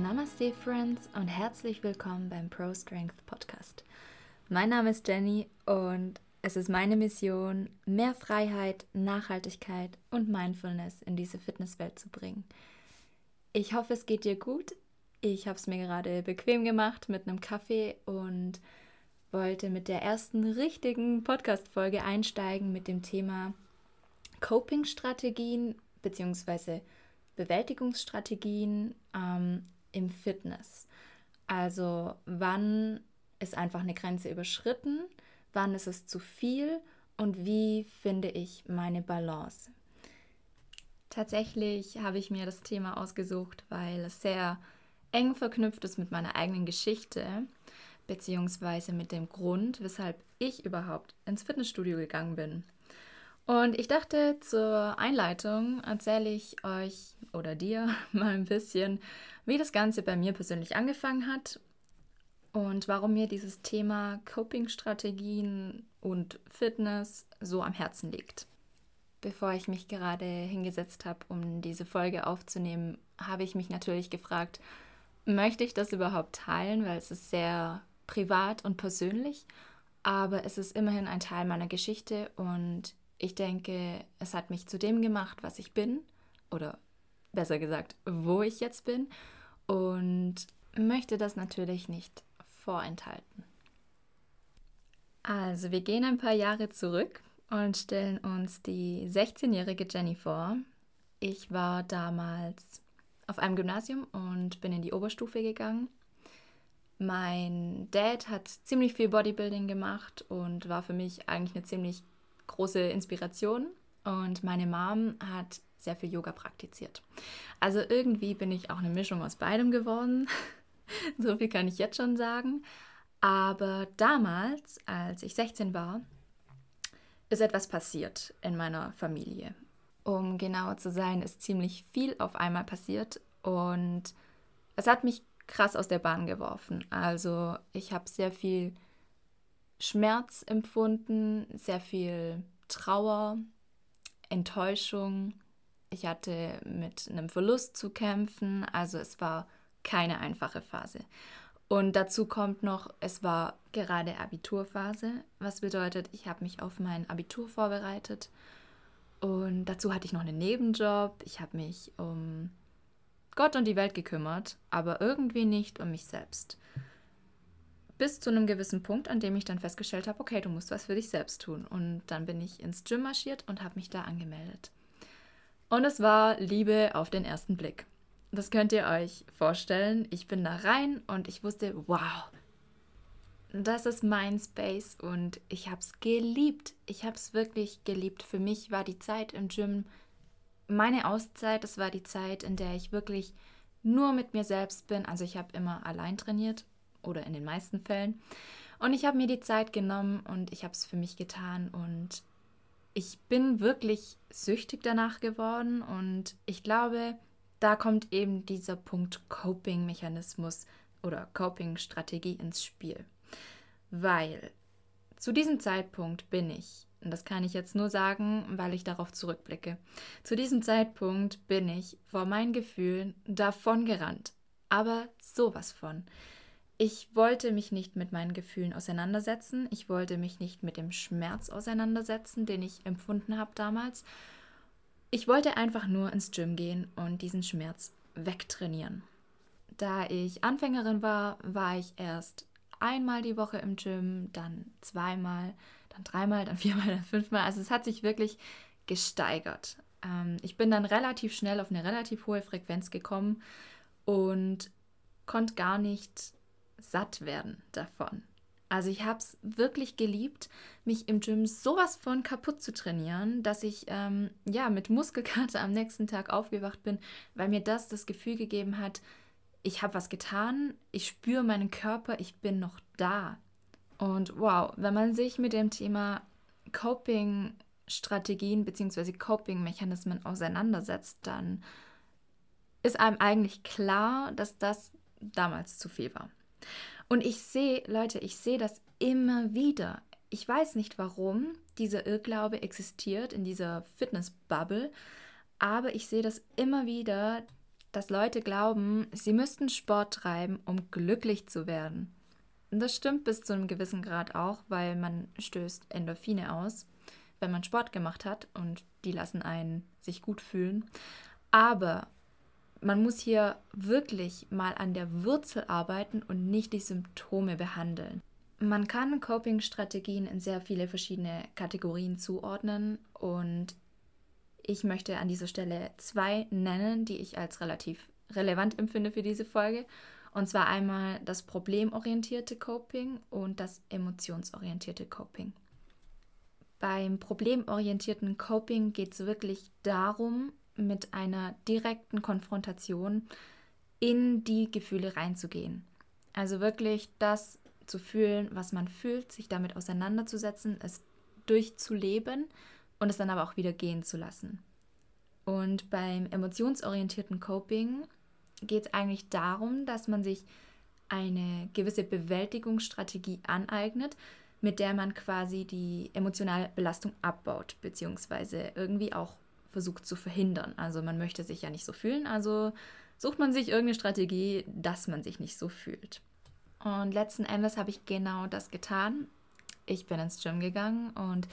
Namaste Friends und herzlich willkommen beim Pro Strength Podcast. Mein Name ist Jenny und es ist meine Mission, mehr Freiheit, Nachhaltigkeit und Mindfulness in diese Fitnesswelt zu bringen. Ich hoffe, es geht dir gut. Ich habe es mir gerade bequem gemacht mit einem Kaffee und wollte mit der ersten richtigen Podcast-Folge einsteigen mit dem Thema Coping-Strategien bzw. Bewältigungsstrategien ähm, im Fitness. Also wann ist einfach eine Grenze überschritten, wann ist es zu viel und wie finde ich meine Balance. Tatsächlich habe ich mir das Thema ausgesucht, weil es sehr eng verknüpft ist mit meiner eigenen Geschichte, beziehungsweise mit dem Grund, weshalb ich überhaupt ins Fitnessstudio gegangen bin. Und ich dachte, zur Einleitung erzähle ich euch oder dir mal ein bisschen, wie das Ganze bei mir persönlich angefangen hat und warum mir dieses Thema Coping-Strategien und Fitness so am Herzen liegt. Bevor ich mich gerade hingesetzt habe, um diese Folge aufzunehmen, habe ich mich natürlich gefragt, möchte ich das überhaupt teilen, weil es ist sehr privat und persönlich, aber es ist immerhin ein Teil meiner Geschichte und ich denke, es hat mich zu dem gemacht, was ich bin oder besser gesagt, wo ich jetzt bin und möchte das natürlich nicht vorenthalten. Also, wir gehen ein paar Jahre zurück und stellen uns die 16-jährige Jenny vor. Ich war damals auf einem Gymnasium und bin in die Oberstufe gegangen. Mein Dad hat ziemlich viel Bodybuilding gemacht und war für mich eigentlich eine ziemlich große Inspiration und meine Mom hat sehr viel Yoga praktiziert. Also irgendwie bin ich auch eine Mischung aus beidem geworden. so viel kann ich jetzt schon sagen. Aber damals, als ich 16 war, ist etwas passiert in meiner Familie. Um genauer zu sein, ist ziemlich viel auf einmal passiert und es hat mich krass aus der Bahn geworfen. Also ich habe sehr viel Schmerz empfunden, sehr viel Trauer, Enttäuschung. Ich hatte mit einem Verlust zu kämpfen, also es war keine einfache Phase. Und dazu kommt noch, es war gerade Abiturphase, was bedeutet, ich habe mich auf mein Abitur vorbereitet. Und dazu hatte ich noch einen Nebenjob. Ich habe mich um Gott und die Welt gekümmert, aber irgendwie nicht um mich selbst bis zu einem gewissen Punkt, an dem ich dann festgestellt habe, okay, du musst was für dich selbst tun. Und dann bin ich ins Gym marschiert und habe mich da angemeldet. Und es war Liebe auf den ersten Blick. Das könnt ihr euch vorstellen. Ich bin da rein und ich wusste, wow, das ist mein Space und ich habe es geliebt. Ich habe es wirklich geliebt. Für mich war die Zeit im Gym meine Auszeit. Das war die Zeit, in der ich wirklich nur mit mir selbst bin. Also ich habe immer allein trainiert oder in den meisten Fällen. Und ich habe mir die Zeit genommen und ich habe es für mich getan und ich bin wirklich süchtig danach geworden und ich glaube, da kommt eben dieser Punkt Coping-Mechanismus oder Coping-Strategie ins Spiel. Weil zu diesem Zeitpunkt bin ich, und das kann ich jetzt nur sagen, weil ich darauf zurückblicke, zu diesem Zeitpunkt bin ich vor meinen Gefühlen davongerannt. Aber sowas von. Ich wollte mich nicht mit meinen Gefühlen auseinandersetzen. Ich wollte mich nicht mit dem Schmerz auseinandersetzen, den ich empfunden habe damals. Ich wollte einfach nur ins Gym gehen und diesen Schmerz wegtrainieren. Da ich Anfängerin war, war ich erst einmal die Woche im Gym, dann zweimal, dann dreimal, dann viermal, dann fünfmal. Also es hat sich wirklich gesteigert. Ähm, ich bin dann relativ schnell auf eine relativ hohe Frequenz gekommen und konnte gar nicht satt werden davon. Also ich habe es wirklich geliebt, mich im Gym sowas von kaputt zu trainieren, dass ich ähm, ja mit Muskelkater am nächsten Tag aufgewacht bin, weil mir das das Gefühl gegeben hat, ich habe was getan, ich spüre meinen Körper, ich bin noch da. Und wow, wenn man sich mit dem Thema Coping-Strategien bzw. Coping-Mechanismen auseinandersetzt, dann ist einem eigentlich klar, dass das damals zu viel war. Und ich sehe, Leute, ich sehe das immer wieder. Ich weiß nicht, warum dieser Irrglaube existiert in dieser Fitness-Bubble, aber ich sehe das immer wieder, dass Leute glauben, sie müssten Sport treiben, um glücklich zu werden. Und das stimmt bis zu einem gewissen Grad auch, weil man stößt Endorphine aus, wenn man Sport gemacht hat und die lassen einen sich gut fühlen. Aber man muss hier wirklich mal an der Wurzel arbeiten und nicht die Symptome behandeln. Man kann Coping-Strategien in sehr viele verschiedene Kategorien zuordnen und ich möchte an dieser Stelle zwei nennen, die ich als relativ relevant empfinde für diese Folge. Und zwar einmal das problemorientierte Coping und das emotionsorientierte Coping. Beim problemorientierten Coping geht es wirklich darum, mit einer direkten Konfrontation in die Gefühle reinzugehen. Also wirklich das zu fühlen, was man fühlt, sich damit auseinanderzusetzen, es durchzuleben und es dann aber auch wieder gehen zu lassen. Und beim emotionsorientierten Coping geht es eigentlich darum, dass man sich eine gewisse Bewältigungsstrategie aneignet, mit der man quasi die emotionale Belastung abbaut, beziehungsweise irgendwie auch versucht zu verhindern. Also man möchte sich ja nicht so fühlen, also sucht man sich irgendeine Strategie, dass man sich nicht so fühlt. Und letzten Endes habe ich genau das getan. Ich bin ins Gym gegangen und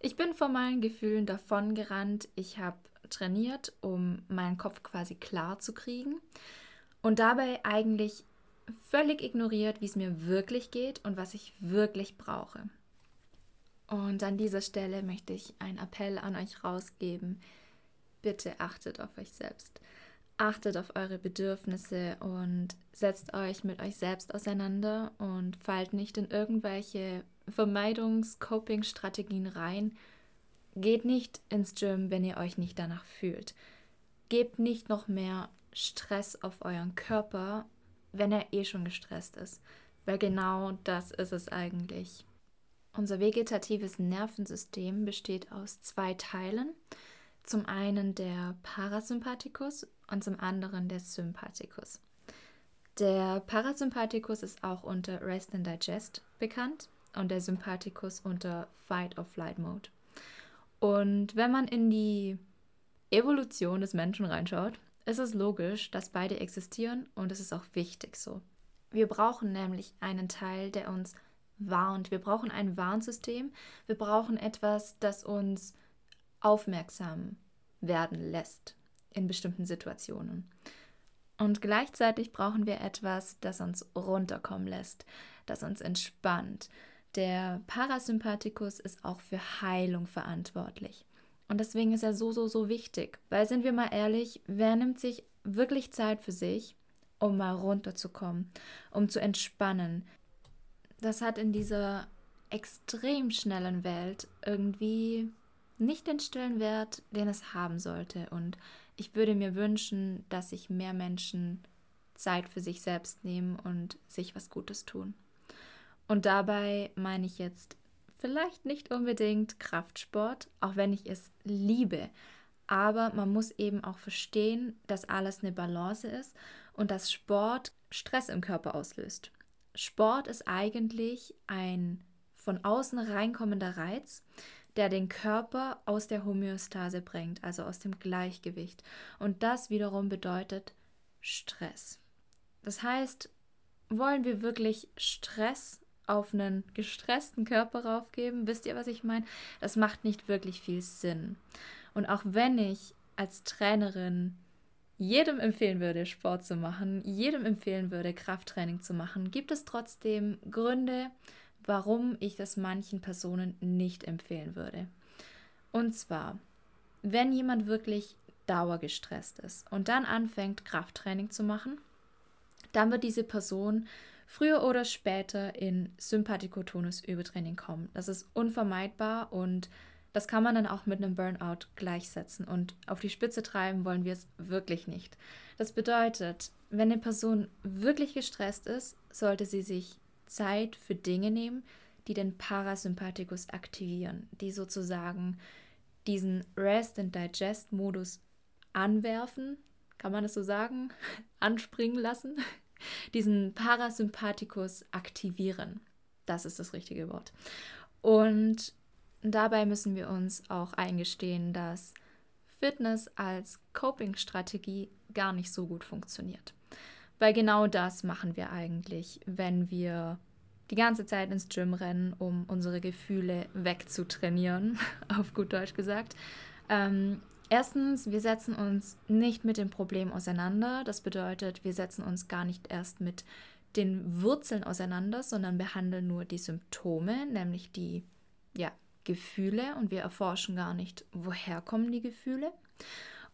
ich bin von meinen Gefühlen davon gerannt. Ich habe trainiert, um meinen Kopf quasi klar zu kriegen und dabei eigentlich völlig ignoriert, wie es mir wirklich geht und was ich wirklich brauche. Und an dieser Stelle möchte ich einen Appell an euch rausgeben. Bitte achtet auf euch selbst. Achtet auf eure Bedürfnisse und setzt euch mit euch selbst auseinander und fallt nicht in irgendwelche Vermeidungs-Coping-Strategien rein. Geht nicht ins Gym, wenn ihr euch nicht danach fühlt. Gebt nicht noch mehr Stress auf euren Körper, wenn er eh schon gestresst ist. Weil genau das ist es eigentlich. Unser vegetatives Nervensystem besteht aus zwei Teilen. Zum einen der Parasympathikus und zum anderen der Sympathikus. Der Parasympathikus ist auch unter Rest and Digest bekannt und der Sympathikus unter Fight or Flight Mode. Und wenn man in die Evolution des Menschen reinschaut, ist es logisch, dass beide existieren und es ist auch wichtig so. Wir brauchen nämlich einen Teil, der uns warnt. Wir brauchen ein Warnsystem. Wir brauchen etwas, das uns aufmerksam werden lässt in bestimmten Situationen. Und gleichzeitig brauchen wir etwas, das uns runterkommen lässt, das uns entspannt. Der Parasympathikus ist auch für Heilung verantwortlich. Und deswegen ist er so, so, so wichtig. Weil, sind wir mal ehrlich, wer nimmt sich wirklich Zeit für sich, um mal runterzukommen, um zu entspannen? Das hat in dieser extrem schnellen Welt irgendwie nicht den Stellenwert, den es haben sollte. Und ich würde mir wünschen, dass sich mehr Menschen Zeit für sich selbst nehmen und sich was Gutes tun. Und dabei meine ich jetzt vielleicht nicht unbedingt Kraftsport, auch wenn ich es liebe. Aber man muss eben auch verstehen, dass alles eine Balance ist und dass Sport Stress im Körper auslöst. Sport ist eigentlich ein von außen reinkommender Reiz, der den Körper aus der Homöostase bringt, also aus dem Gleichgewicht. Und das wiederum bedeutet Stress. Das heißt, wollen wir wirklich Stress auf einen gestressten Körper raufgeben? Wisst ihr, was ich meine? Das macht nicht wirklich viel Sinn. Und auch wenn ich als Trainerin jedem empfehlen würde, Sport zu machen, jedem empfehlen würde, Krafttraining zu machen, gibt es trotzdem Gründe, warum ich das manchen Personen nicht empfehlen würde. Und zwar, wenn jemand wirklich dauergestresst ist und dann anfängt, Krafttraining zu machen, dann wird diese Person früher oder später in Sympathikotonus-Übertraining kommen. Das ist unvermeidbar und das kann man dann auch mit einem Burnout gleichsetzen. Und auf die Spitze treiben wollen wir es wirklich nicht. Das bedeutet, wenn eine Person wirklich gestresst ist, sollte sie sich Zeit für Dinge nehmen, die den Parasympathikus aktivieren, die sozusagen diesen Rest and Digest Modus anwerfen, kann man das so sagen, anspringen lassen, diesen Parasympathikus aktivieren. Das ist das richtige Wort. Und dabei müssen wir uns auch eingestehen, dass Fitness als Coping-Strategie gar nicht so gut funktioniert. Weil genau das machen wir eigentlich, wenn wir die ganze Zeit ins Gym rennen, um unsere Gefühle wegzutrainieren, auf gut Deutsch gesagt. Ähm, erstens, wir setzen uns nicht mit dem Problem auseinander. Das bedeutet, wir setzen uns gar nicht erst mit den Wurzeln auseinander, sondern behandeln nur die Symptome, nämlich die ja, Gefühle und wir erforschen gar nicht, woher kommen die Gefühle.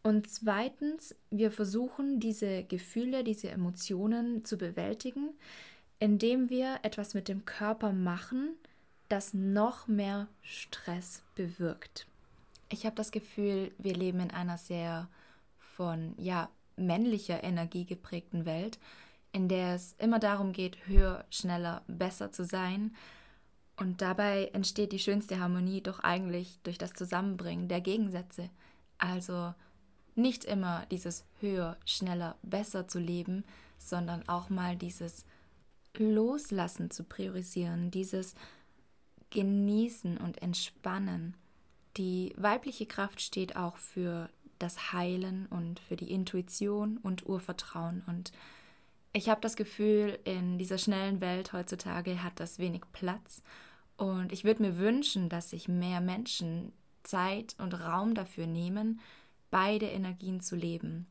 Und zweitens, wir versuchen diese Gefühle, diese Emotionen zu bewältigen, indem wir etwas mit dem Körper machen, das noch mehr Stress bewirkt. Ich habe das Gefühl, wir leben in einer sehr von ja, männlicher Energie geprägten Welt, in der es immer darum geht, höher, schneller, besser zu sein. Und dabei entsteht die schönste Harmonie doch eigentlich durch das Zusammenbringen der Gegensätze. Also nicht immer dieses höher, schneller, besser zu leben, sondern auch mal dieses Loslassen zu priorisieren, dieses Genießen und Entspannen. Die weibliche Kraft steht auch für das Heilen und für die Intuition und Urvertrauen. Und ich habe das Gefühl, in dieser schnellen Welt heutzutage hat das wenig Platz. Und ich würde mir wünschen, dass sich mehr Menschen Zeit und Raum dafür nehmen, beide Energien zu leben.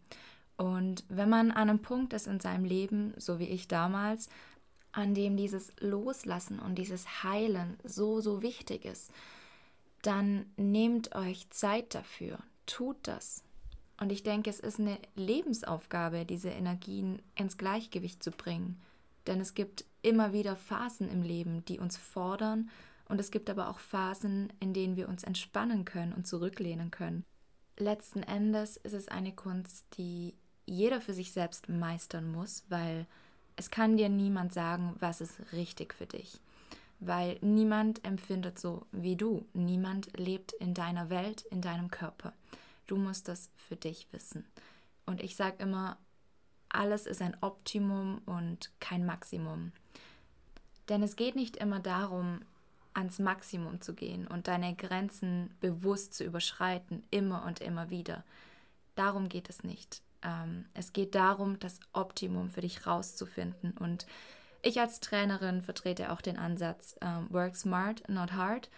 Und wenn man an einem Punkt ist in seinem Leben, so wie ich damals, an dem dieses Loslassen und dieses Heilen so, so wichtig ist, dann nehmt euch Zeit dafür, tut das. Und ich denke, es ist eine Lebensaufgabe, diese Energien ins Gleichgewicht zu bringen. Denn es gibt immer wieder Phasen im Leben, die uns fordern, und es gibt aber auch Phasen, in denen wir uns entspannen können und zurücklehnen können. Letzten Endes ist es eine Kunst, die jeder für sich selbst meistern muss, weil es kann dir niemand sagen, was ist richtig für dich. Weil niemand empfindet so wie du. Niemand lebt in deiner Welt, in deinem Körper. Du musst das für dich wissen. Und ich sage immer, alles ist ein Optimum und kein Maximum. Denn es geht nicht immer darum, ans Maximum zu gehen und deine Grenzen bewusst zu überschreiten, immer und immer wieder. Darum geht es nicht. Ähm, es geht darum, das Optimum für dich rauszufinden. Und ich als Trainerin vertrete auch den Ansatz, ähm, work smart, not hard.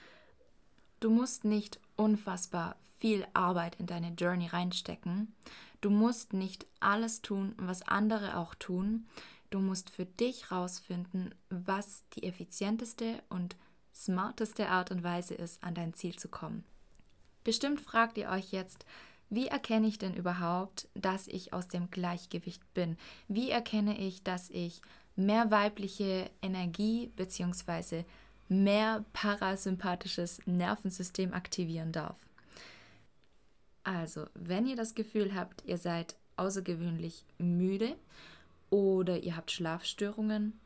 Du musst nicht unfassbar viel Arbeit in deine Journey reinstecken. Du musst nicht alles tun, was andere auch tun. Du musst für dich rausfinden, was die effizienteste und smarteste Art und Weise ist, an dein Ziel zu kommen. Bestimmt fragt ihr euch jetzt, wie erkenne ich denn überhaupt, dass ich aus dem Gleichgewicht bin? Wie erkenne ich, dass ich mehr weibliche Energie bzw. mehr parasympathisches Nervensystem aktivieren darf? Also, wenn ihr das Gefühl habt, ihr seid außergewöhnlich müde oder ihr habt Schlafstörungen,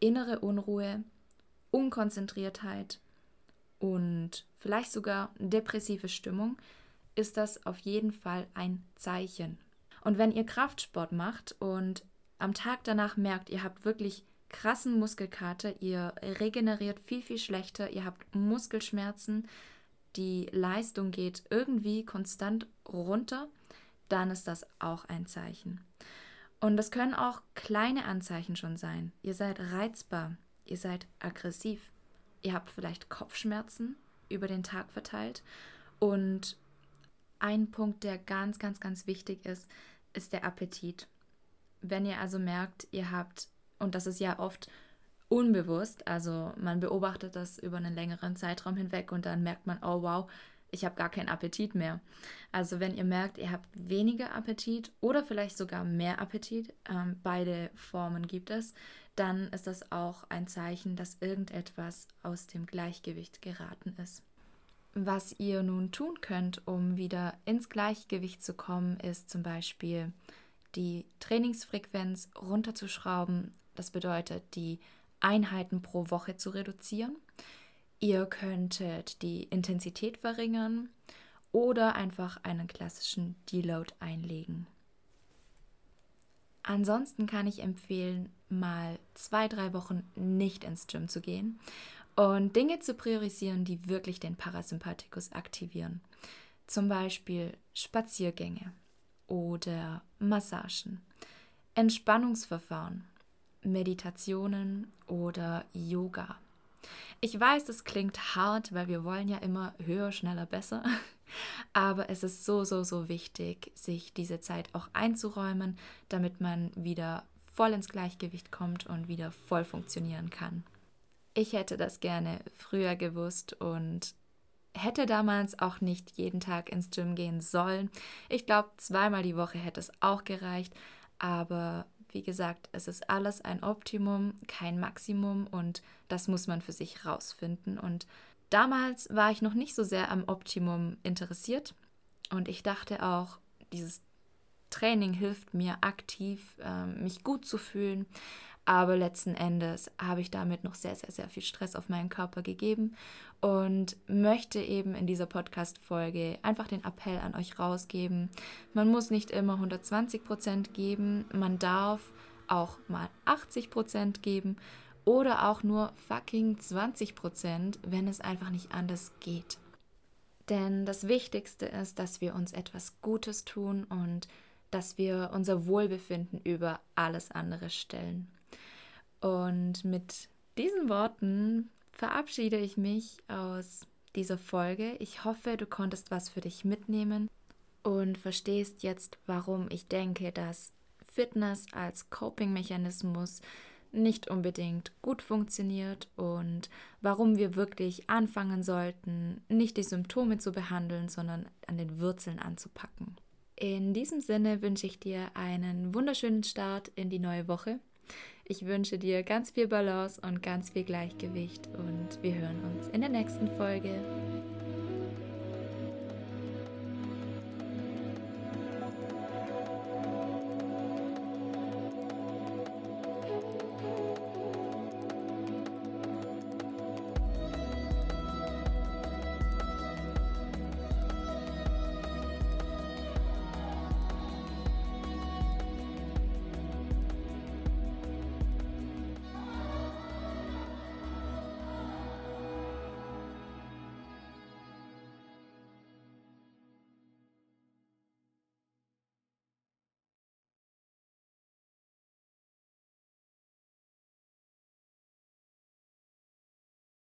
innere Unruhe, Unkonzentriertheit und vielleicht sogar depressive Stimmung, ist das auf jeden Fall ein Zeichen. Und wenn ihr Kraftsport macht und am Tag danach merkt, ihr habt wirklich krassen Muskelkater, ihr regeneriert viel, viel schlechter, ihr habt Muskelschmerzen, die Leistung geht irgendwie konstant runter, dann ist das auch ein Zeichen. Und das können auch kleine Anzeichen schon sein. Ihr seid reizbar, ihr seid aggressiv, ihr habt vielleicht Kopfschmerzen über den Tag verteilt. Und ein Punkt, der ganz, ganz, ganz wichtig ist, ist der Appetit. Wenn ihr also merkt, ihr habt, und das ist ja oft unbewusst, also man beobachtet das über einen längeren Zeitraum hinweg und dann merkt man, oh wow, ich habe gar keinen Appetit mehr. Also wenn ihr merkt, ihr habt weniger Appetit oder vielleicht sogar mehr Appetit, ähm, beide Formen gibt es, dann ist das auch ein Zeichen, dass irgendetwas aus dem Gleichgewicht geraten ist. Was ihr nun tun könnt, um wieder ins Gleichgewicht zu kommen, ist zum Beispiel die Trainingsfrequenz runterzuschrauben. Das bedeutet, die Einheiten pro Woche zu reduzieren. Ihr könntet die Intensität verringern oder einfach einen klassischen Deload einlegen. Ansonsten kann ich empfehlen, mal zwei, drei Wochen nicht ins Gym zu gehen und Dinge zu priorisieren, die wirklich den Parasympathikus aktivieren. Zum Beispiel Spaziergänge oder Massagen, Entspannungsverfahren, Meditationen oder Yoga. Ich weiß, das klingt hart, weil wir wollen ja immer höher, schneller, besser. Aber es ist so, so, so wichtig, sich diese Zeit auch einzuräumen, damit man wieder voll ins Gleichgewicht kommt und wieder voll funktionieren kann. Ich hätte das gerne früher gewusst und hätte damals auch nicht jeden Tag ins Gym gehen sollen. Ich glaube, zweimal die Woche hätte es auch gereicht, aber wie gesagt, es ist alles ein Optimum, kein Maximum und das muss man für sich rausfinden. Und damals war ich noch nicht so sehr am Optimum interessiert und ich dachte auch, dieses Training hilft mir aktiv, äh, mich gut zu fühlen. Aber letzten Endes habe ich damit noch sehr, sehr, sehr viel Stress auf meinen Körper gegeben und möchte eben in dieser Podcast-Folge einfach den Appell an euch rausgeben. Man muss nicht immer 120 Prozent geben, man darf auch mal 80 Prozent geben oder auch nur fucking 20 Prozent, wenn es einfach nicht anders geht. Denn das Wichtigste ist, dass wir uns etwas Gutes tun und dass wir unser Wohlbefinden über alles andere stellen. Und mit diesen Worten verabschiede ich mich aus dieser Folge. Ich hoffe, du konntest was für dich mitnehmen und verstehst jetzt, warum ich denke, dass Fitness als Coping-Mechanismus nicht unbedingt gut funktioniert und warum wir wirklich anfangen sollten, nicht die Symptome zu behandeln, sondern an den Wurzeln anzupacken. In diesem Sinne wünsche ich dir einen wunderschönen Start in die neue Woche. Ich wünsche dir ganz viel Balance und ganz viel Gleichgewicht und wir hören uns in der nächsten Folge.